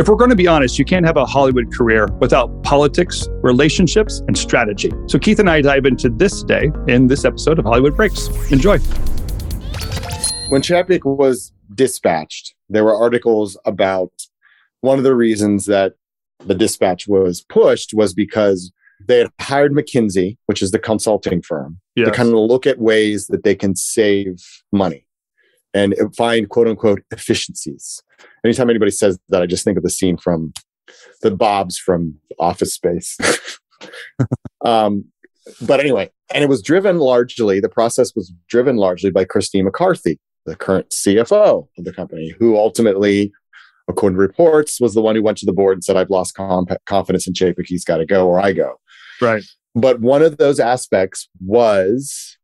If we're going to be honest, you can't have a Hollywood career without politics, relationships, and strategy. So Keith and I dive into this today in this episode of Hollywood Breaks. Enjoy. When Chapek was dispatched, there were articles about one of the reasons that the dispatch was pushed was because they had hired McKinsey, which is the consulting firm, yes. to kind of look at ways that they can save money and find quote unquote efficiencies. Anytime anybody says that, I just think of the scene from the Bobs from Office Space. um, but anyway, and it was driven largely, the process was driven largely by Christine McCarthy, the current CFO of the company, who ultimately, according to reports, was the one who went to the board and said, I've lost comp- confidence in Chapek. He's got to go or I go. Right. But one of those aspects was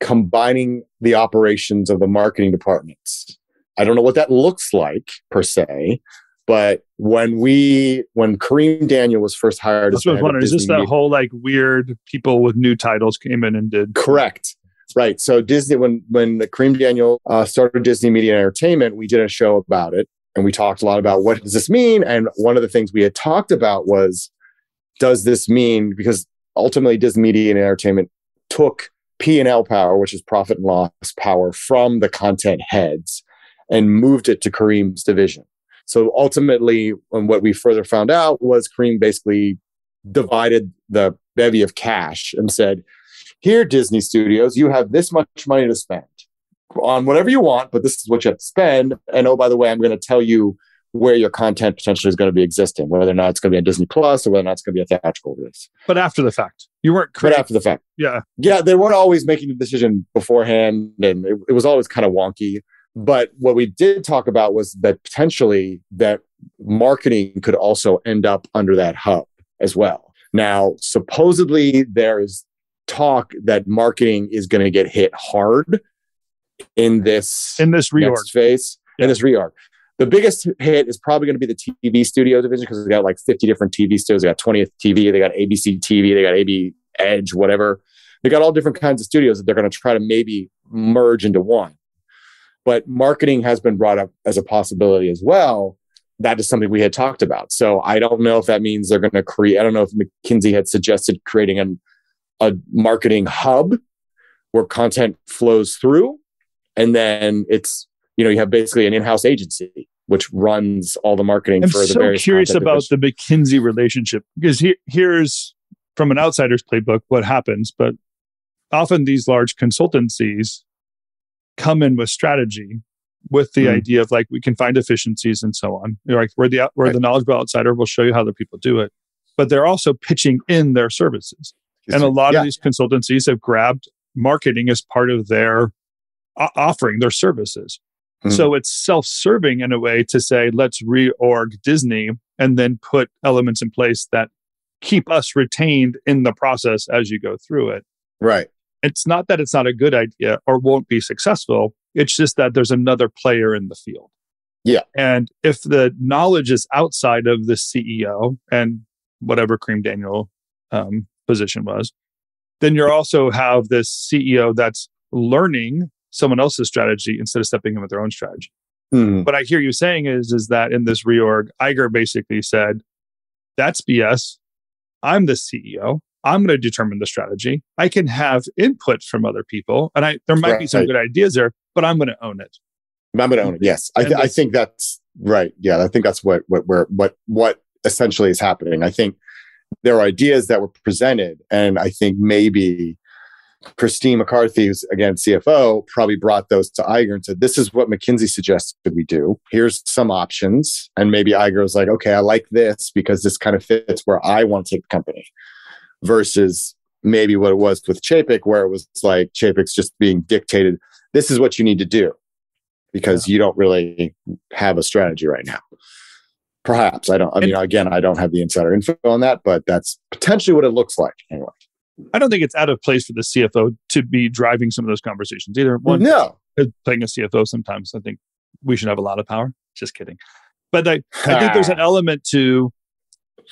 combining the operations of the marketing departments. I don't know what that looks like per se, but when we when Kareem Daniel was first hired, That's what I was wondering. Is this that whole like weird people with new titles came in and did? Correct. Right. So Disney, when when Kareem Daniel uh, started Disney Media Entertainment, we did a show about it, and we talked a lot about what does this mean. And one of the things we had talked about was, does this mean because ultimately Disney Media and Entertainment took P&L power, which is profit and loss power from the content heads and moved it to Kareem's division. So ultimately, um, what we further found out was Kareem basically divided the bevy of cash and said, Here, Disney Studios, you have this much money to spend on whatever you want, but this is what you have to spend. And oh, by the way, I'm going to tell you where your content potentially is going to be existing, whether or not it's going to be on Disney Plus or whether or not it's going to be a theatrical release. But after the fact, you weren't. But after the fact, yeah, yeah, they weren't always making the decision beforehand, and it, it was always kind of wonky. But what we did talk about was that potentially that marketing could also end up under that hub as well. Now, supposedly there is talk that marketing is going to get hit hard in this in this reorg phase yeah. in this reorg. The biggest hit is probably going to be the TV studio division because they got like 50 different TV studios. They got 20th TV, they got ABC TV, they got AB Edge, whatever. They got all different kinds of studios that they're going to try to maybe merge into one. But marketing has been brought up as a possibility as well. That is something we had talked about. So I don't know if that means they're going to create. I don't know if McKinsey had suggested creating an, a marketing hub where content flows through, and then it's you know you have basically an in-house agency which runs all the marketing I'm for the so various curious about the McKinsey relationship because he, here's from an outsider's playbook what happens, but often these large consultancies come in with strategy with the mm. idea of like we can find efficiencies and so on. You're like we're the we're right. the knowledgeable outsider. We'll show you how other people do it, but they're also pitching in their services. and a lot yeah. of these consultancies have grabbed marketing as part of their uh, offering their services. Mm-hmm. So it's self serving in a way to say, let's reorg Disney and then put elements in place that keep us retained in the process as you go through it. Right. It's not that it's not a good idea or won't be successful. It's just that there's another player in the field. Yeah. And if the knowledge is outside of the CEO and whatever Kareem Daniel um, position was, then you also have this CEO that's learning someone else's strategy instead of stepping in with their own strategy. Mm. What I hear you saying is, is that in this reorg, Iger basically said, that's BS. I'm the CEO. I'm going to determine the strategy. I can have input from other people, and I there might right. be some good ideas there, but I'm going to own it. I'm going to own it. Yes, I, th- I think that's right. Yeah, I think that's what what where what what essentially is happening. I think there are ideas that were presented, and I think maybe Christine McCarthy, who's again CFO, probably brought those to Iger and said, This is what McKinsey suggested we do. Here's some options. And maybe Iger was like, Okay, I like this because this kind of fits where I want to take the company versus maybe what it was with Chapek, where it was like Chapek's just being dictated, This is what you need to do because yeah. you don't really have a strategy right now. Perhaps. I don't, I mean, again, I don't have the insider info on that, but that's potentially what it looks like anyway. I don't think it's out of place for the CFO to be driving some of those conversations either. One, no, playing a CFO sometimes I think we should have a lot of power. Just kidding. But I, I think there's an element to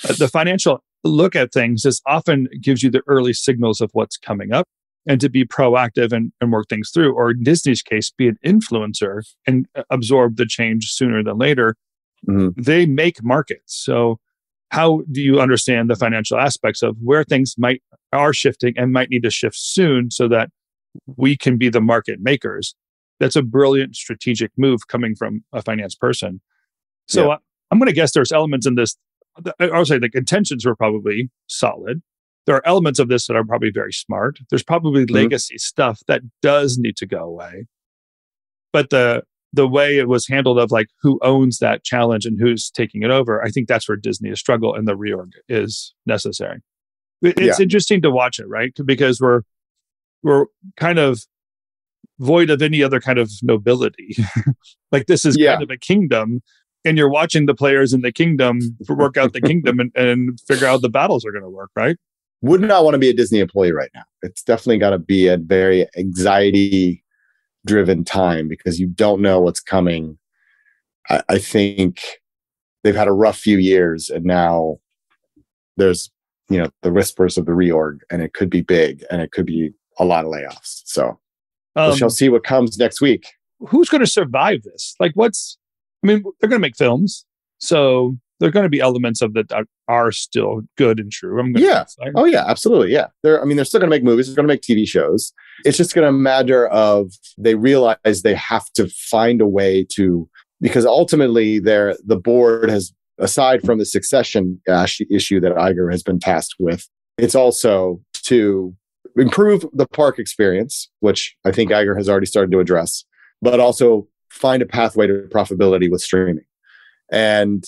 uh, the financial look at things. This often gives you the early signals of what's coming up and to be proactive and, and work things through. Or in Disney's case, be an influencer and uh, absorb the change sooner than later. Mhm. they make markets. So how do you understand the financial aspects of where things might are shifting and might need to shift soon so that we can be the market makers? That's a brilliant strategic move coming from a finance person. So Yeah. I- I'm going to guess there's elements in this. I would say the intentions were probably solid. There are elements of this that are probably very smart. There's probably Mhm. legacy stuff that does need to go away. But the the way it was handled of like who owns that challenge and who's taking it over, I think that's where Disney is struggle and the reorg is necessary. It- It's interesting to watch it, right? Because we're we're kind of void of any other kind of nobility. like this is Yeah. kind of a kingdom, and you're watching the players in the kingdom work out the kingdom and, and figure out the battles are going to work, right? Would not want to be a Disney employee right now. It's definitely got to be a very anxiety driven time because you don't know what's coming. I, I think they've had a rough few years and now there's, you know, the whispers of the reorg and it could be big and it could be a lot of layoffs. So we Um, shall see what comes next week. who's going to survive this? Like, what's? I mean, they're going to make films, so there are going to be elements of that that are still good and true. I'm going Yeah. to Oh yeah, absolutely. Yeah. They're I mean, they're still gonna make movies, they're gonna make TV shows. It's just gonna matter of they realize they have to find a way to because ultimately they're the board has aside from the succession uh, issue that Iger has been tasked with, it's also to improve the park experience, which I think Iger has already started to address, but also find a pathway to profitability with streaming. And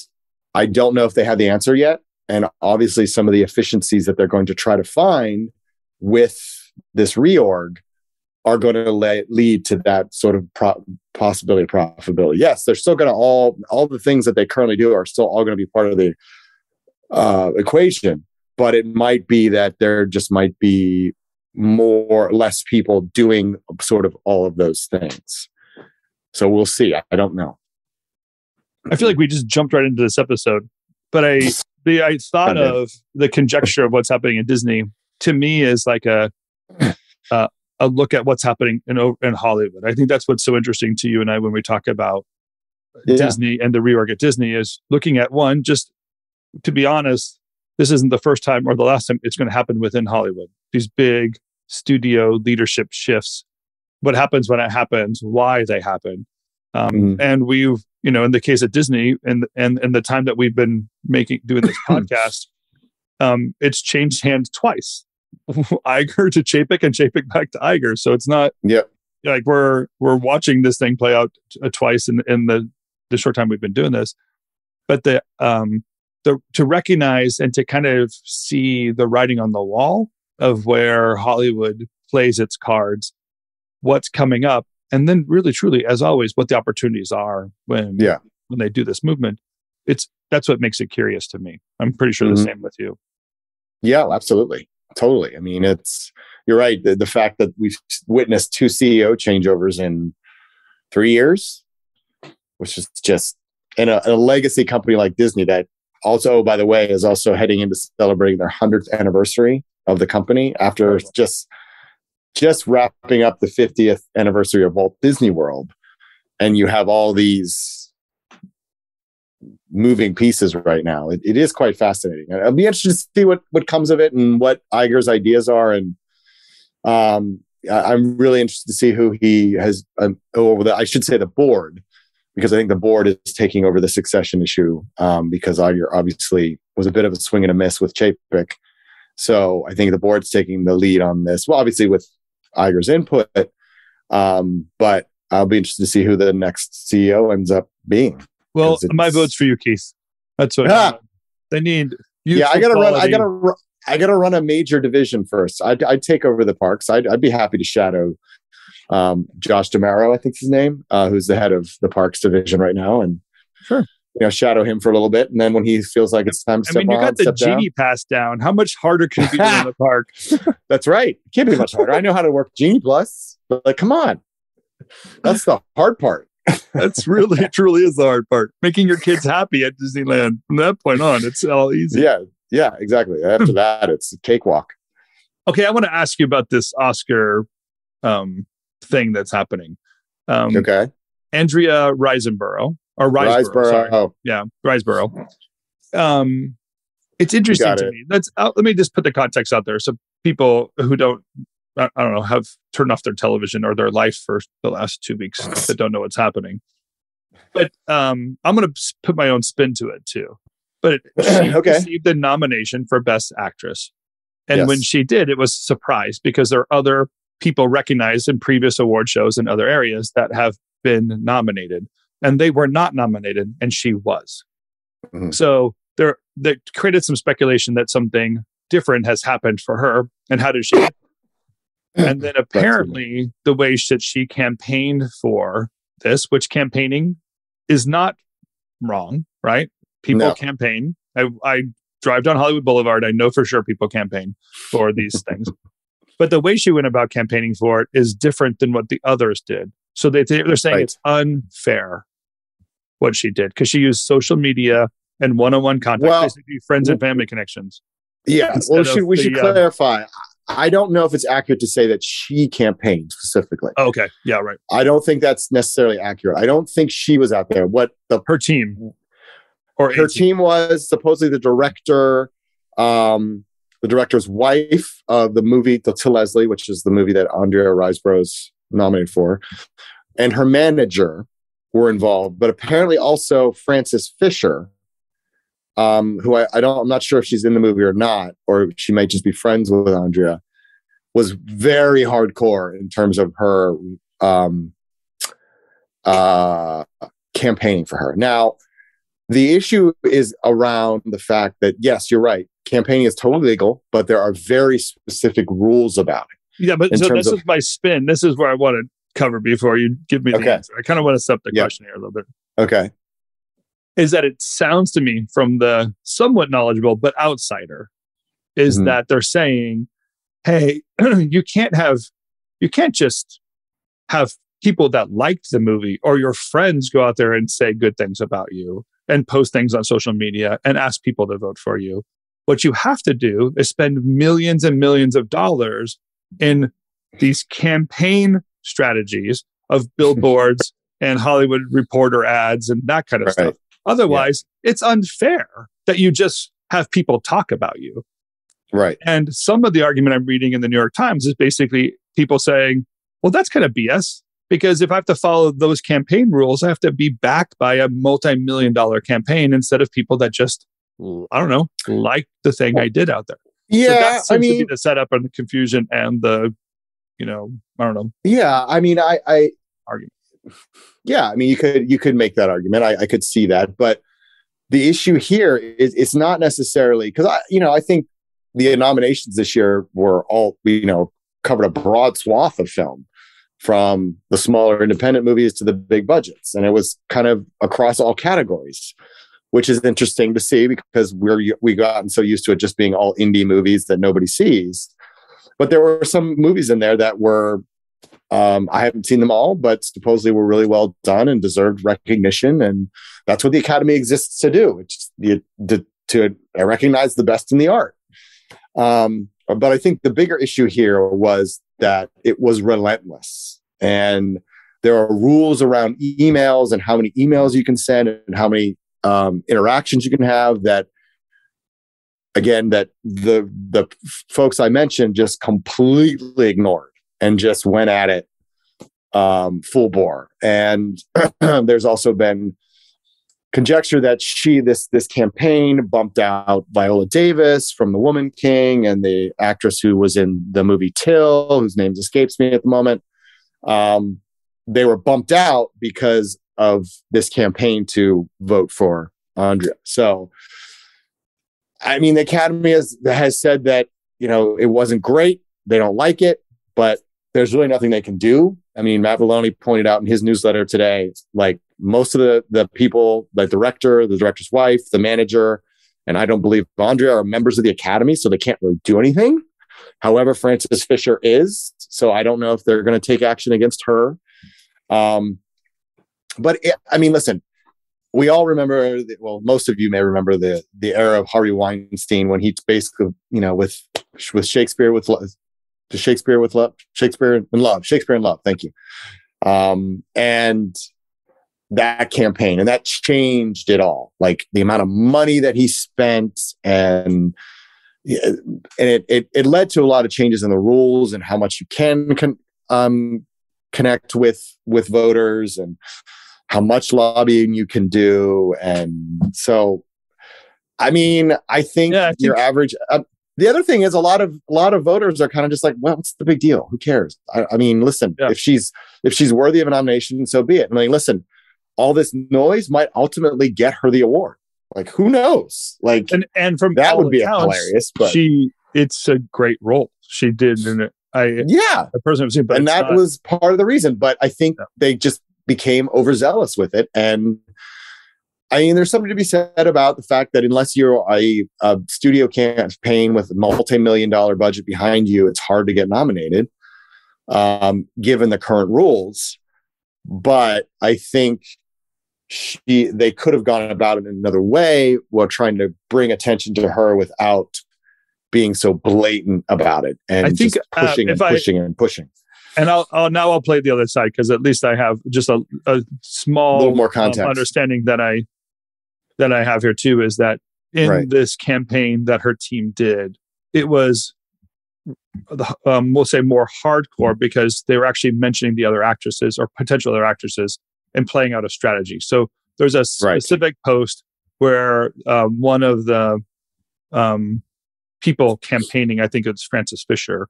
I don't know if they have the answer yet and obviously some of the efficiencies that they're going to try to find with this reorg are going to le- lead to that sort of pro- possibility of profitability. Yes, they're still going to all all the things that they currently do are still all going to be part of the uh, equation, but it might be that there just might be more less people doing sort of all of those things. So we'll see. I, I don't know. I feel like we just jumped right into this episode, but I the I thought Kinda. the conjecture of what's happening in Disney to me is like a uh, a look at what's happening in in Hollywood. I think that's what's so interesting to you and I when we talk about Yeah. Disney and the reorg at Disney is looking at one just to be honest, this isn't the first time or the last time it's going to happen within Hollywood. These big studio leadership shifts. What happens when it happens? Why they happen? Um, Mhm. And we've, you know, in the case of Disney, and and and the time that we've been making doing this podcast, um, it's changed hands twice. Iger to Chapek and Chapek back to Iger. So it's not Yep. like we're we're watching this thing play out uh, twice in in the the short time we've been doing this. But the um the to recognize and to kind of see the writing on the wall of where Hollywood plays its cards, what's coming up, and then really truly, as always, what the opportunities are when Yeah. when they do this movement. It's that's what makes it curious to me. I'm pretty sure Mhm. the same with you. Yeah, absolutely. Totally. I mean, it's you're right. The, the fact that we've witnessed two CEO changeovers in three years, which is just in a, a legacy company like Disney that also, by the way, is also heading into celebrating their hundredth anniversary of the company after just just wrapping up the 50th anniversary of Walt Disney World. And you have all these moving pieces right now. It, it is quite fascinating. I'll be interested to see what what comes of it and what Iger's ideas are. And um, I, I'm really interested to see who he has um, over the. I should say the board, because I think the board is taking over the succession issue um, because Iger obviously was a bit of a swing and a miss with Chapek. So I think the board's taking the lead on this. Well, obviously with Iger's input, um, but I'll be interested to see who the next CEO ends up being. Well, my vote's for you, Keith. That's what Ah. they need. yeah, I gotta run. I gotta. ru- I gotta run a major division first. I'd, I'd take over the parks. I'd, I'd be happy to shadow um, Josh D'Amaro. I think his name, uh, who's the head of the parks division right now, and Sure. You know, shadow him for a little bit, and then when he feels like it's time to I mean, you on, got the step down. genie pass down. How much harder can it be in the park? That's right. Can't be much harder. I know how to work Genie Plus, but like, come on, that's the hard part. That's really, truly is the hard part. Making your kids happy at Disneyland. From that point on, it's all easy. Yeah, yeah, exactly. After that, it's a cakewalk. Okay, I want to ask you about this Oscar um, thing that's happening. Um, Okay. Andrea Risenborough, or Riseborough. Riseborough. sorry. Oh, Yeah, Riseborough. Um, it's interesting got to it. me. Let's uh, let me just put the context out there so people who don't, I, I don't know, have turned off their television or their life for the last two weeks that don't know what's happening. But um, I'm going to put my own spin to it too. But she Okay. received the nomination for Best Actress, and when she did, it was a surprise because there are other people recognized in previous award shows in other areas that have been nominated, and they were not nominated, and she was. Mhm. So there, that created some speculation that something different has happened for her, and how did she? and then apparently, the way that she campaigned for this, which campaigning is not wrong, right? People No. campaign. I, I drive down Hollywood Boulevard. I know for sure people campaign for these things. But the way she went about campaigning for it is different than what the others did. So they, they're saying Right. it's unfair what she did because she used social media and one-on-one contact, Well, basically friends and family connections. Yeah. Well, should, we should the, uh, clarify. I don't know if it's accurate to say that she campaigned specifically. Okay, yeah, right. I don't think that's necessarily accurate. I don't think she was out there. What the Her team or her team. team was supposedly the director, um, the director's wife of the movie To, to Leslie, which is the movie that Andrea Riseborough is nominated for, and her manager were involved. But apparently also Frances Fisher, um, who I, I don't, I'm not sure if she's in the movie or not, or she might just be friends with Andrea, was very hardcore in terms of her um, uh, campaigning for her. Now, the issue is around the fact that yes, you're right. Campaigning is totally legal, but there are very specific rules about it. Yeah, but so this of- is my spin. This is where I want to cover before you give me the Okay. answer. I kind of want to set up the Yeah. question here a little bit. Okay. Is that it sounds to me from the somewhat knowledgeable but outsider is Mhm. that they're saying, hey, you can't have you can't just have people that liked the movie or your friends go out there and say good things about you and post things on social media and ask people to vote for you. What you have to do is spend millions and millions of dollars in these campaign strategies of billboards and Hollywood reporter ads and that kind of Right. stuff. Otherwise, it's unfair that you just have people talk about you. Right. And some of the argument I'm reading in the New York Times is basically people saying, well, that's kind of BS because if I have to follow those campaign rules, I have to be backed by a multi million dollar campaign instead of people that just, I don't know, like the thing I did out there. so Yeah. that seems I to be the setup and the confusion and the, you know, I don't know, yeah. I mean, I, I, argument. yeah. I mean, you could, you could make that argument. I, I could see that, but the issue here is it's not necessarily because I, you know, I think the nominations this year were all, you know, covered a broad swath of film from the smaller independent movies to the big budgets. And it was kind of across all categories, which is interesting to see because we're, we gotten so used to it just being all indie movies that nobody sees. But there were some movies in there that were, um, I haven't seen them all, but supposedly were really well done and deserved recognition. And that's what the Academy exists to do. The, to, to recognize the best in the art. Um, but I think the bigger issue here was that it was relentless. And there are rules around emails and how many emails you can send and how many um, interactions you can have that again that the the folks I mentioned just completely ignored and just went at it um, full bore. And there's also been conjecture that she this this campaign bumped out Viola Davis from The Woman King and the actress who was in the movie Till, whose name escapes me at the moment. Um, they were bumped out because of this campaign to vote for Andrea. So, I mean, the Academy has has said that you know it wasn't great. They don't like it, but there's really nothing they can do. I mean, Matt Belloni pointed out in his newsletter today, like most of the the people, like the director, the director's wife, the manager, and I don't believe Andrea are members of the Academy, so they can't really do anything. However, Frances Fisher is, so I don't know if they're going to take action against her. Um, but it, I mean, listen, we all remember. The, well, most of you may remember the the era of Harvey Weinstein when he basically, you know, with with Shakespeare with to Shakespeare with love, Shakespeare in love, Shakespeare in love. Thank you. Um, and that campaign and that changed it all like the amount of money that he spent and and it, it, it led to a lot of changes in the rules and how much you can con, um, connect with with voters and how much lobbying you can do. And so i mean i think, yeah, I think your average uh, the other thing is a lot of a lot of voters are kind of just like well what's the big deal. Who cares? I, I mean listen yeah. if she's if she's worthy of a nomination so be it. I mean listen all this noise might ultimately get her the award. Like who knows? Like and and from that would be accounts, hilarious but she it's a great role. She did in it I yeah, the person I've seen, but and that not, was part of the reason. But I think yeah. they just became overzealous with it, and I mean, there's something to be said about the fact that unless you're a, a studio campaign with a multi-million dollar budget behind you, it's hard to get nominated, um, given the current rules. But I think she they could have gone about it in another way while trying to bring attention to her without being so blatant about it and I think, pushing uh, and pushing I, and pushing. And I'll, I'll, now I'll play the other side because at least I have just a, a small a little more context um, understanding that I that I have here too is that in right. this campaign that her team did, it was um, we'll say more hardcore because they were actually mentioning the other actresses or potential other actresses and playing out a strategy. So there's a specific right. post where um, one of the um, people campaigning, I think it's Frances Fisher,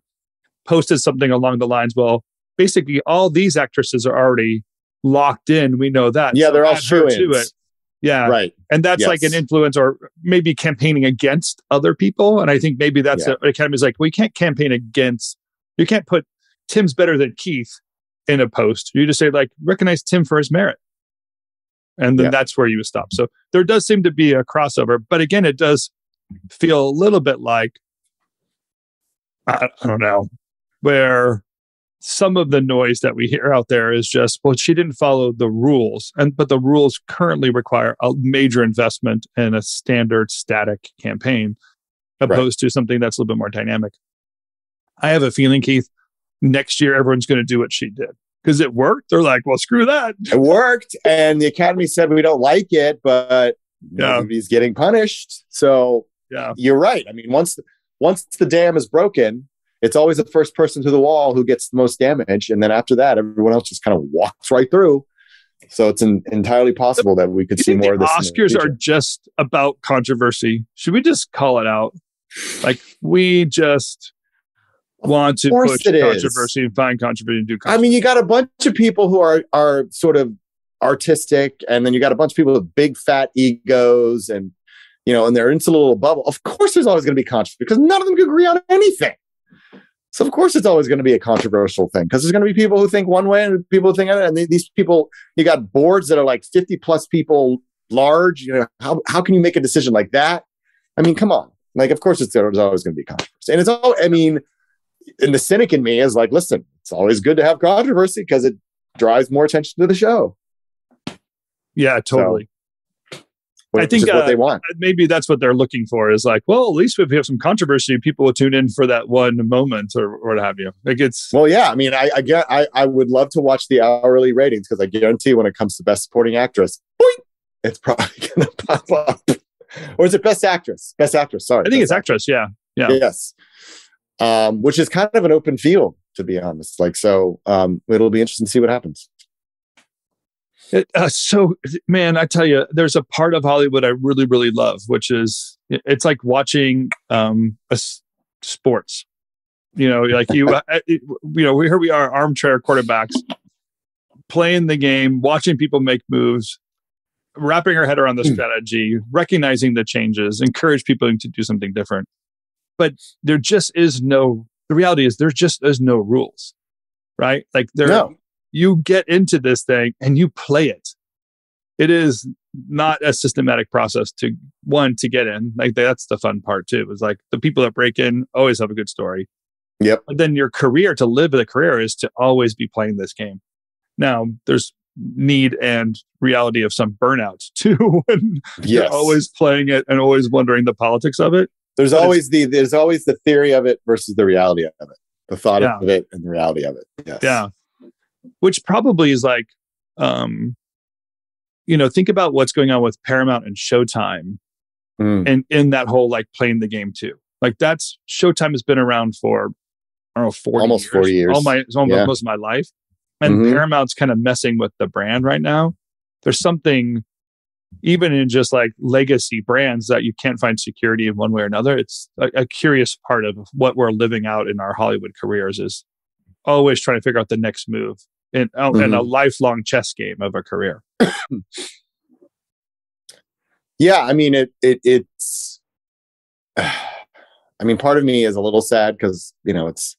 posted something along the lines, well, basically all these actresses are already locked in. We know that. Yeah, so they're all to it. Yeah. Right. And that's yes. like an influence or maybe campaigning against other people. And I think maybe that's yeah. the Academy's like, we can't campaign against, you can't put Tim's better than Keith in a post. You just say, like, recognize Tim for his merit. And then yeah. that's where you stop. So there does seem to be a crossover. But again, it does feel a little bit like I, I don't know where some of the noise that we hear out there is just well she didn't follow the rules and but the rules currently require a major investment in a standard static campaign opposed right. to something that's a little bit more dynamic i have a feeling keith next year everyone's going to do what she did because it worked they're like well screw that it worked and the academy said we don't like it but yeah. nobody's getting punished so yeah. You're right. I mean, once once the dam is broken, it's always the first person to the wall who gets the most damage, and then after that, everyone else just kind of walks right through. So it's an, entirely possible that we could see more of this. Oscars are just about controversy. Should we just call it out? Like we just want to push controversy and find controversy and do. I mean, you got a bunch of people who are are sort of artistic, and then you got a bunch of people with big fat egos and you know, and they're into a little bubble, of course there's always going to be controversy because none of them can agree on anything. So of course it's always going to be a controversial thing because there's going to be people who think one way and people who think another. And these people, you got boards that are like 50 plus people large. You know, how how can you make a decision like that? I mean, come on. Like, of course it's there's always going to be controversy, and it's all. I mean, and the cynic in me is like, listen, it's always good to have controversy because it drives more attention to the show. Yeah, totally. I think uh, what they want. Maybe that's what they're looking for. Is like, well, at least if we have some controversy, people will tune in for that one moment or, or what have you. Like it's well, yeah. I mean, I, I get, I, I would love to watch the hourly ratings because I guarantee when it comes to best supporting actress, boing, it's probably going to pop up. or is it best actress? Best actress. Sorry, I think it's actress. Yeah, yeah. Yes, um, which is kind of an open field to be honest. Like, so um, it'll be interesting to see what happens. It, uh, so, man, I tell you, there's a part of Hollywood I really, really love, which is it's like watching um, a s- sports. You know, like you, uh, you know, here we are, armchair quarterbacks, playing the game, watching people make moves, wrapping our head around the hmm. strategy, recognizing the changes, encourage people to do something different. But there just is no. The reality is, there just is no rules, right? Like there, no you get into this thing and you play it. It is not a systematic process to one to get in. Like that's the fun part too. Is like the people that break in always have a good story. Yep. But then your career to live the career is to always be playing this game. Now there's need and reality of some burnout too. and yes. you're always playing it and always wondering the politics of it. There's but always the there's always the theory of it versus the reality of it. The thought yeah. of it and the reality of it. Yes. Yeah which probably is like um you know, think about what's going on with Paramount and Showtime Mm. and in that whole like playing the game too. Like that's Showtime has been around for I don't know 40 Almost years, 40 years. All my almost Yeah. most of my life. And Mhm. Paramount's kind of messing with the brand right now. There's something even in just like legacy brands that you can't find security in one way or another. It's a, a curious part of what we're living out in our Hollywood careers is always trying to figure out the next move in, Mm-hmm. a lifelong chess game of a career. Yeah, I mean it. It it's. I mean, part of me is a little sad because you know it's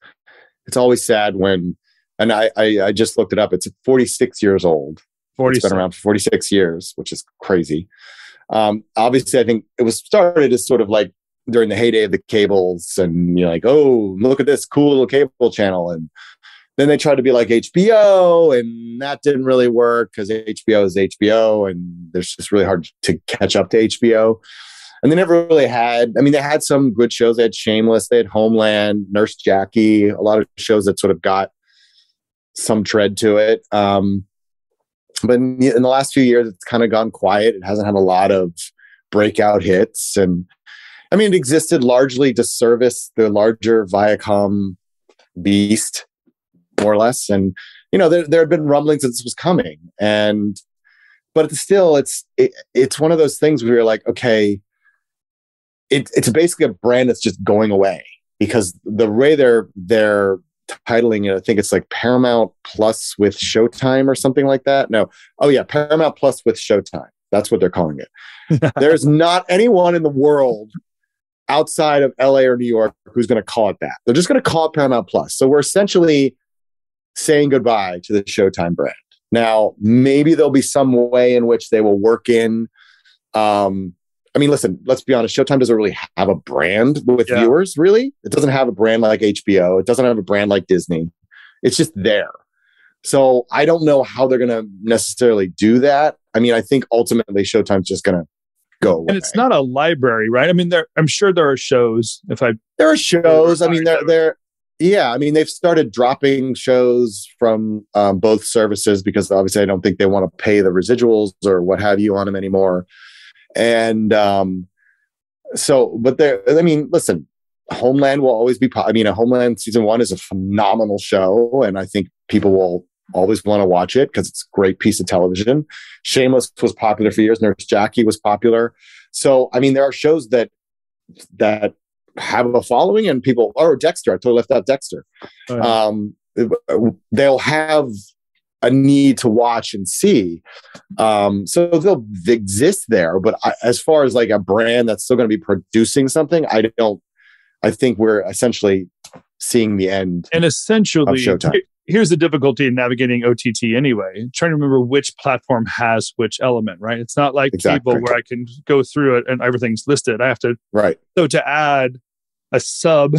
it's always sad when, and I, I I just looked it up. It's 46 years old. 40 It's been around for 46 years, which is crazy. Um, obviously, I think it was started as sort of like during the heyday of the cables, and you're like, oh, look at this cool little cable channel, and then they tried to be like HBO, and that didn't really work because HBO is HBO, and there's just really hard to catch up to HBO. And they never really had. I mean, they had some good shows. They had Shameless, they had Homeland, Nurse Jackie, a lot of shows that sort of got some tread to it. Um, but in the, in the last few years, it's kind of gone quiet. It hasn't had a lot of breakout hits, and I mean, it existed largely to service the larger Viacom beast, more or less. And you know, there there had been rumblings that this was coming, and but it's still, it's it, it's one of those things where you're like, okay, it, it's basically a brand that's just going away because the way they're they're titling it, I think it's like Paramount Plus with Showtime or something like that. No, oh yeah, Paramount Plus with Showtime. That's what they're calling it. There's not anyone in the world outside of LA or New York who's going to call it that. They're just going to call it Paramount Plus. So we're essentially saying goodbye to the Showtime brand. Now, maybe there'll be some way in which they will work in. Um, I mean, listen, let's be honest. Showtime doesn't really have a brand with Yeah. viewers, really. It doesn't have a brand like HBO. It doesn't have a brand like Disney. It's just there. So I don't know how they're going to necessarily do that. I mean, I think ultimately Showtime's just going to go away. and it's not a library, right? I mean, there I'm sure there are shows. If I there are shows. I mean, they're Sorry, yeah. I mean, they've started dropping shows from um, both services because obviously I don't think they want to pay the residuals or what have you on them anymore. And um, so, but there. I mean, listen, Homeland will always be. po- I mean, a Homeland season one is a phenomenal show, and I think people will always want to watch it because it's a great piece of television. Shameless was popular for years. Nurse Jackie was popular. So, I mean, there are shows that that have a following and people or Dexter. I totally left out Dexter. Oh, yeah. Um, they'll have a need to watch and see. Um, so they'll exist there. But I, as far as like a brand that's still going to be producing something, I don't. I think we're essentially seeing the end. and essentially Of Showtime. He- here's the difficulty in navigating ott anyway. Trying to remember which platform has which element right? It's not like Exactly. cable where i can go through it and everything's listed. I have to Right. so to add a sub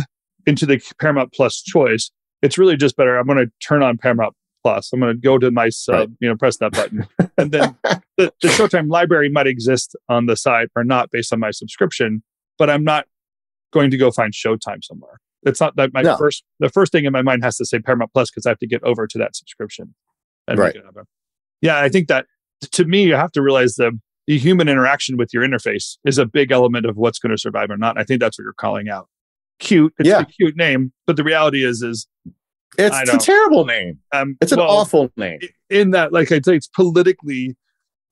into the paramount plus choice it's really just better. I'm going to turn on paramount plus. I'm going to go to my sub Right. you know press that button. And then the, the showtime library might exist on the site or not based on my subscription but i'm not going to go find showtime somewhere it's not that my No. first the first thing in my mind has to say paramount plus because i have to get over to that subscription Right. yeah i think that to me you have to realize the the human interaction with your interface is a big element of what's going to survive or not i think that's what you're calling out cute it's Yeah. a cute name but the reality is is It's a terrible name. um It's an well, awful name. in that, like I say, it's politically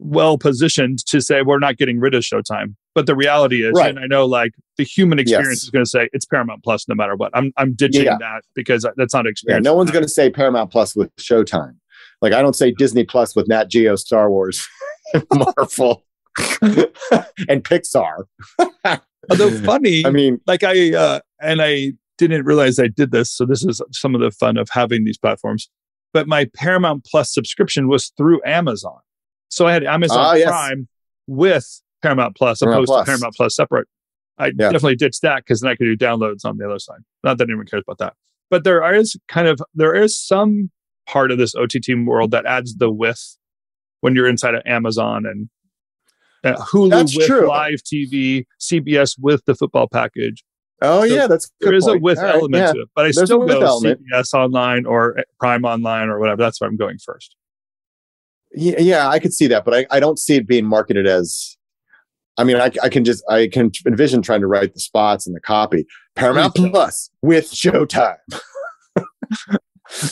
well positioned to say we're not getting rid of Showtime. But the reality is, Right. and I know like the human experience Yes. is going to say it's Paramount Plus no matter what. I'm I'm ditching Yeah. that because that's not Yeah, experience. no one's going to say Paramount Plus with Showtime. Like I don't say Disney Plus with Nat Geo, Star Wars, Marvel, and Pixar. Although funny, I mean, like I uh, and I didn't realize I did this. So this is some of the fun of having these platforms. But my Paramount Plus subscription was through Amazon, so I had Amazon Ah, yes. Prime with Paramount Plus Paramount opposed Plus. to Paramount Plus separate. I Yeah. definitely ditched that because then I could do downloads on the other side. Not that anyone cares about that, but there is kind of there is some part of this OTT world that adds the with when you're inside of Amazon and uh, Hulu That's with true. live TV, CBS with the football package. oh So yeah, that's There is a with All right, element yeah. to it, but I There's still go. CBS online or Prime online or whatever. That's where I'm going first. Yeah, yeah, I could see that, but I, I don't see it being marketed as. I mean, I, I can just I can envision trying to write the spots and the copy. Paramount mm-hmm. Plus with Showtime.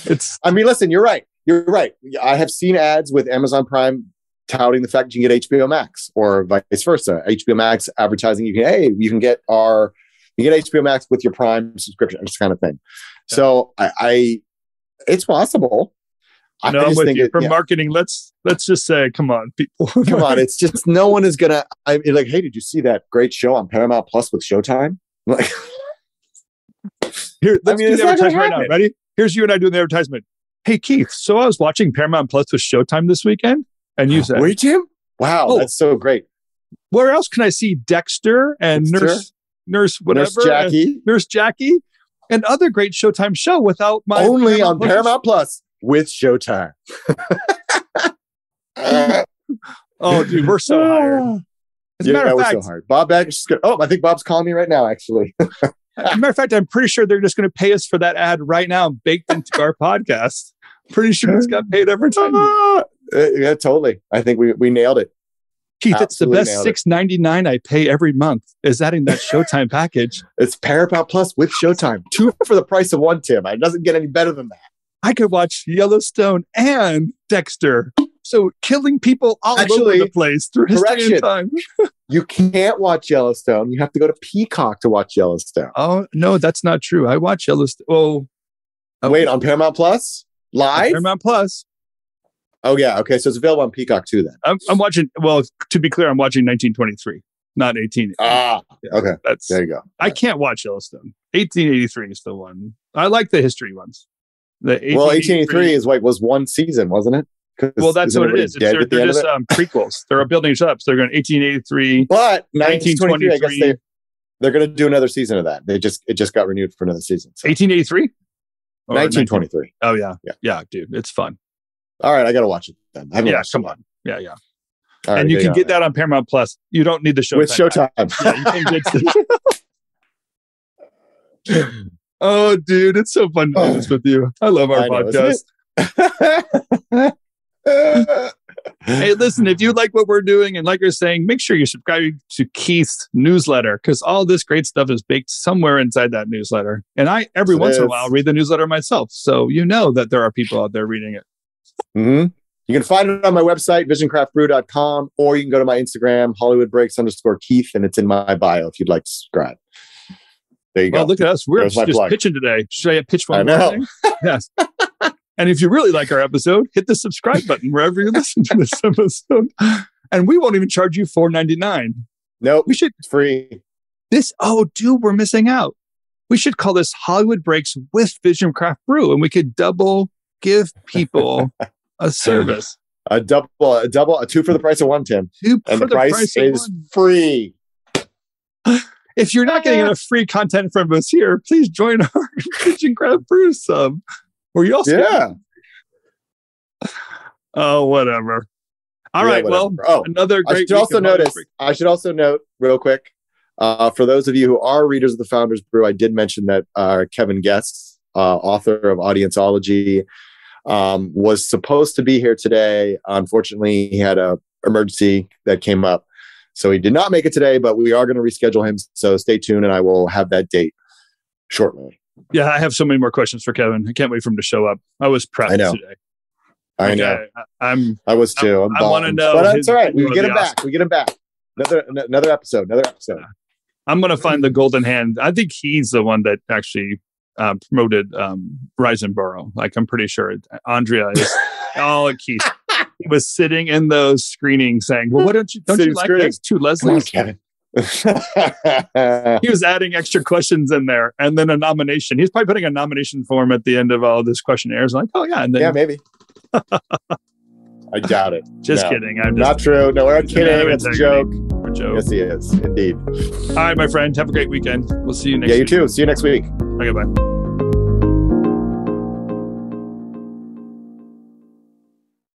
It's I mean, listen, you're right. You're right. I have seen ads with Amazon Prime touting the fact that you can get HBO Max or vice versa. HBO Max advertising you can hey, you can get our you get HBO Max with your Prime subscription, this kind of thing. So I, I it's possible. I no, I'm just with think you. it- For yeah. marketing, let's let's just say, come on, people. come on, it's just no one is gonna. I mean, like, hey, did you see that great show on Paramount Plus with Showtime? Like, Here, let's mean, do the advertisement right now. Ready? Here's you and I doing the advertisement. Hey Keith, so I was watching Paramount Plus with Showtime this weekend, and you said, were you Jim? Wow, Oh. that's so great. where else can I see Dexter and Dexter? Nurse Nurse whatever Nurse Jackie, Nurse Jackie, and other great Showtime show without my only on Plus- Paramount Plus with Showtime. Oh, dude, we're so hired. As a Yeah, matter that of was fact, so hard. Bob good. Oh, I think Bob's calling me right now. Actually, as a matter of fact, I'm pretty sure they're just going to pay us for that ad right now, baked into our podcast. Pretty sure it's got paid every time. Uh, yeah, totally. I think we we nailed it. Keith, it's the absolutely best six ninety nine I pay every month. Is adding that Showtime package. It's Paramount Plus with Showtime. Two for the price of one, Tim. It doesn't get any better than that. I could watch Yellowstone and Dexter. So killing people all over the place through history and time. You can't watch Yellowstone. You have to go to Peacock to watch Yellowstone. Oh no, that's not true. I watch Yellowstone. Oh, oh, Wait, on Paramount Plus? Live? Paramount Plus. Oh, yeah. Okay. So it's available on Peacock too then. I'm, I'm watching. Well, to be clear, I'm watching 1923, not 18. Ah, okay. That's There you go. I can't watch Yellowstone. 1883 is the one. I like the history ones. The Well, 1883 is like was one season, wasn't it? Well, that's what it is. They're the they're just um, prequels. They're building it up. So they're going 1883. But 1923, I guess they they're going to do another season of that. They just it just got renewed for another season. So. 1883. Or 1923. Oh yeah. Yeah. yeah, dude, it's fun. All right, I got to watch it then. I Yeah, come it on. Yeah, yeah. All right, and you can get that on Paramount Plus. You don't need the show with Showtime. Yeah, you can get oh, dude, it's so fun to do this with you. I love our I podcast. isn't Hey, listen, if you like what we're doing and like you're saying, make sure you subscribe to Keith's newsletter because all this great stuff is baked somewhere inside that newsletter. And I, every It once in a while, read the newsletter myself. So you know that there are people out there reading it. Mhm. You can find it on my website, visioncraftbrew.com, or you can go to my Instagram, Hollywood Breaks underscore Keith, and it's in my bio if you'd like to subscribe. There you Well, go. look at us. We're There's just pitching today. Should I pitch one I know. thing? Yes. and if you really like our episode, hit the subscribe button wherever you listen to this episode. And we won't even charge you four ninety nine. Nope, We should it's free. this. Oh, dude, we're missing out. We should call this Hollywood Breaks with Vision Craft Brew, and we could double give people a service. A double, a double, a two for the price of one, Tim. Two And for the price, of is one. free. If you're not getting enough free content from us here, please join our Vision Craft Brew sub, where you also Yeah. Oh, whatever. All Yeah, right. Well, oh, another I great. should also notice. I should also note real quick. Uh, for those of you who are readers of the Founders Brew, I did mention that uh, Kevin Guest, uh, author of Audienceology, um, was supposed to be here today. Unfortunately, he had a emergency that came up, so he did not make it today. But we are going to reschedule him. So stay tuned, and I will have that date shortly. Yeah, I have so many more questions for Kevin. I can't wait for him to show up. I was prepped I know. today. I Like, know. I, am I was too. I'm I wanna know but that's all right. we're get him back. We get him back. Another another episode. Another episode. I'm gonna find the golden hand. I think he's the one that actually uh, promoted um, Rise and Burrow. Like I'm pretty sure Andrea is all Keith. He was sitting in those screenings saying, "Well, why don't you don't you like screening. this to Leslie?" Kevin. He was adding extra questions in there, and then a nomination. He's probably putting a nomination form at the end of all this questionnaires. Like, oh yeah, and then yeah, maybe. I doubt it. just no. kidding. I'm just Not true. No, we're kidding. It's a joke. a joke. Yes, he is. Indeed. All right, my friend. Have a great weekend. We'll see you next Yeah, you week. too. See you next week. Okay, bye.